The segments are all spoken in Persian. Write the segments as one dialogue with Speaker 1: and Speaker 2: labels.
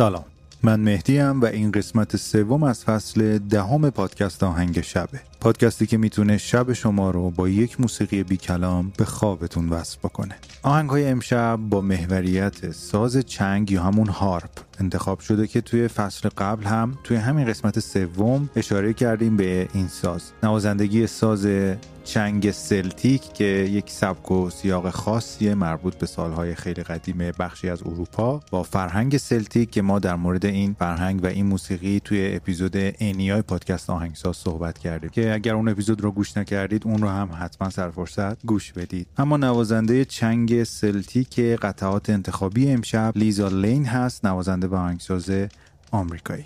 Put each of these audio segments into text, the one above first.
Speaker 1: سلام. من مهدیم و این قسمت سوم از فصل دهم پادکست آهنگ شبه. پادکستی که می‌تونه شب شما رو با یک موسیقی بی کلام به خوابتون وصل بکنه. آهنگ های امشب با محوریت ساز چنگ یا همون harp. انتخاب شده که توی فصل قبل هم توی همین قسمت سوم اشاره کردیم به این ساز. نوازندگی ساز چنگ سلتیک که یک سبک و سیاق خاصیه مربوط به سالهای خیلی قدیم بخشی از اروپا با فرهنگ سلتیک که ما در مورد این فرهنگ و این موسیقی توی اپیزود انیای پادکست آهنگساز صحبت کردیم. که اگر اون اپیزود رو گوش نکردید اون رو هم حتما سر فرصت گوش بدید. اما نوازنده چنگ سلتیک قطعات انتخابی امشب لیزا لین هست نوازنده و آهنگساز آمریکایی.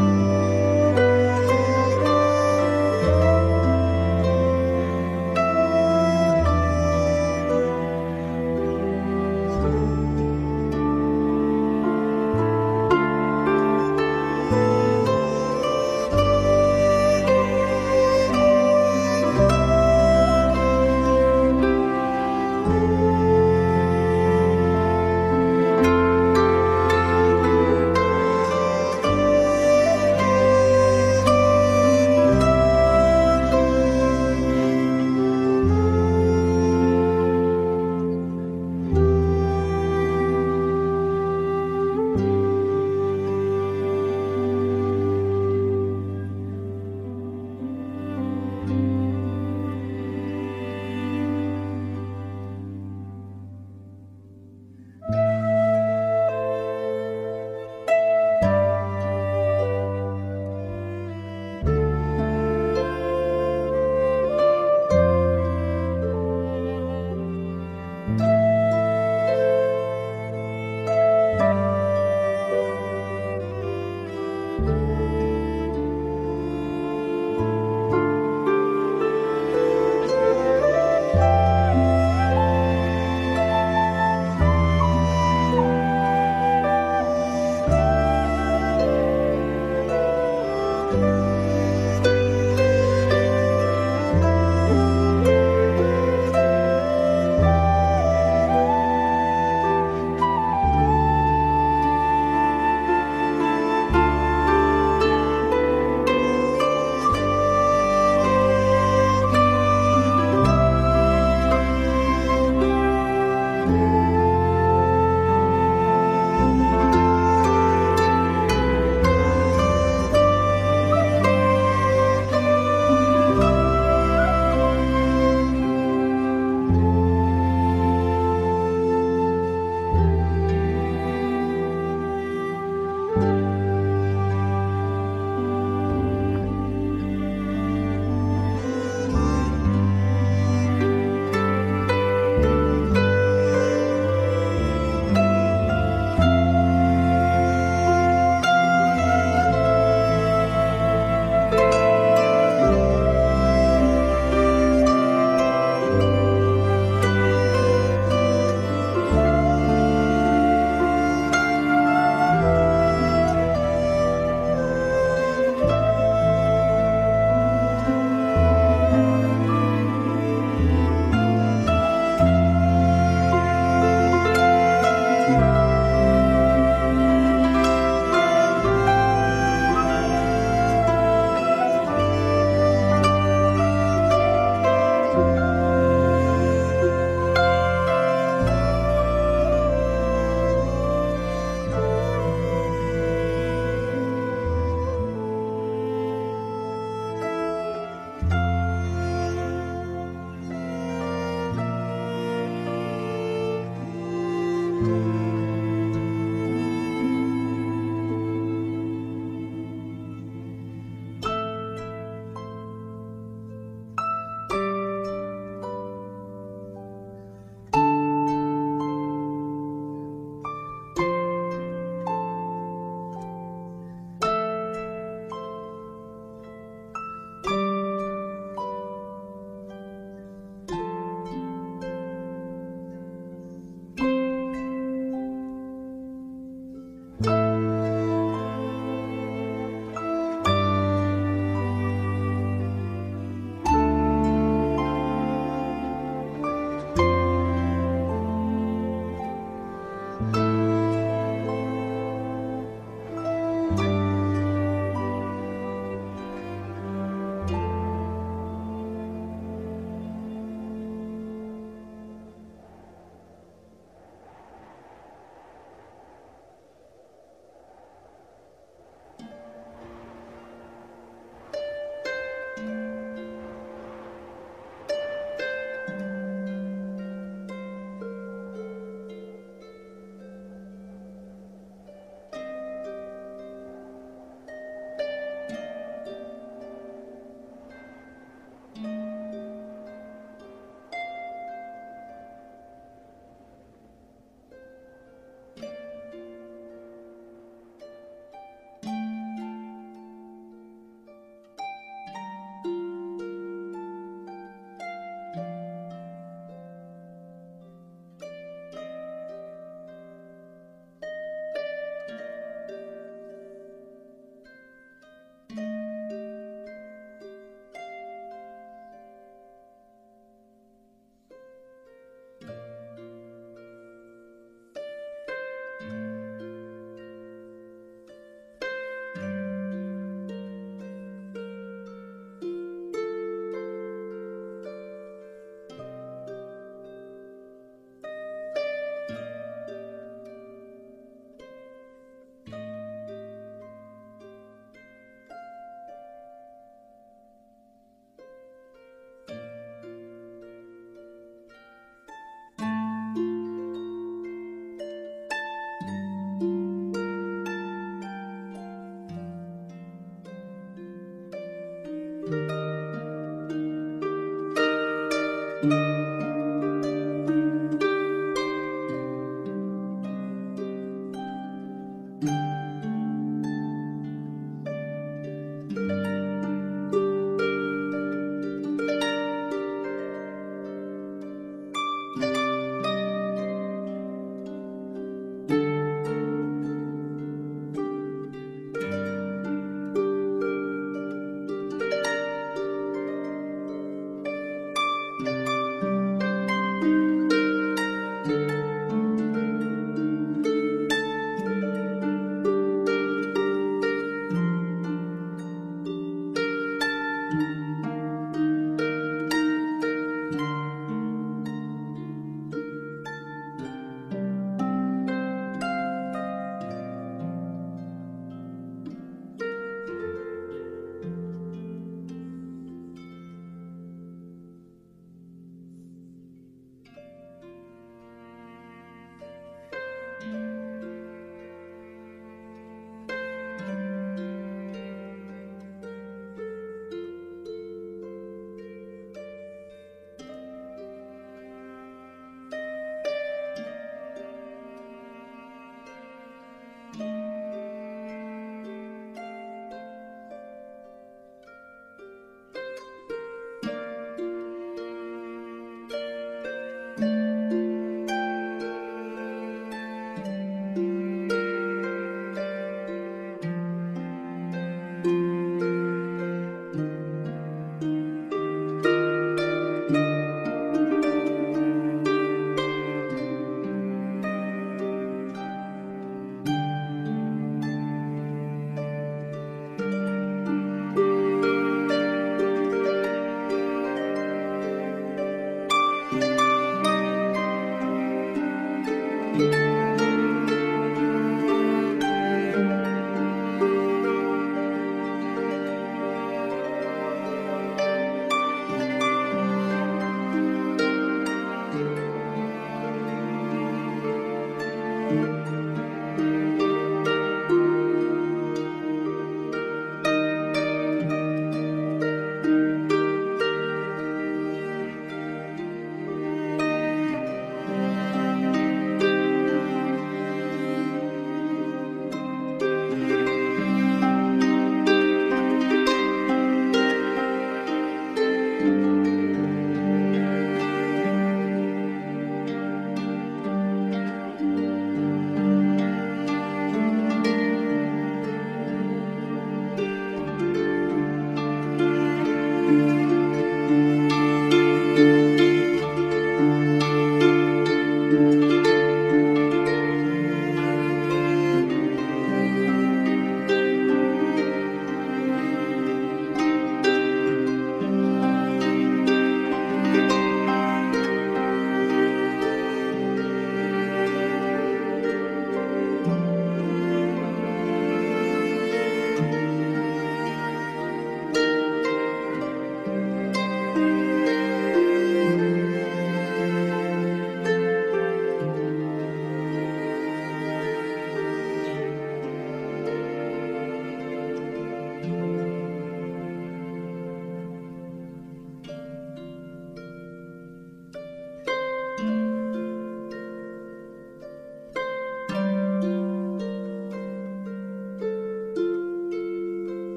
Speaker 2: Bye.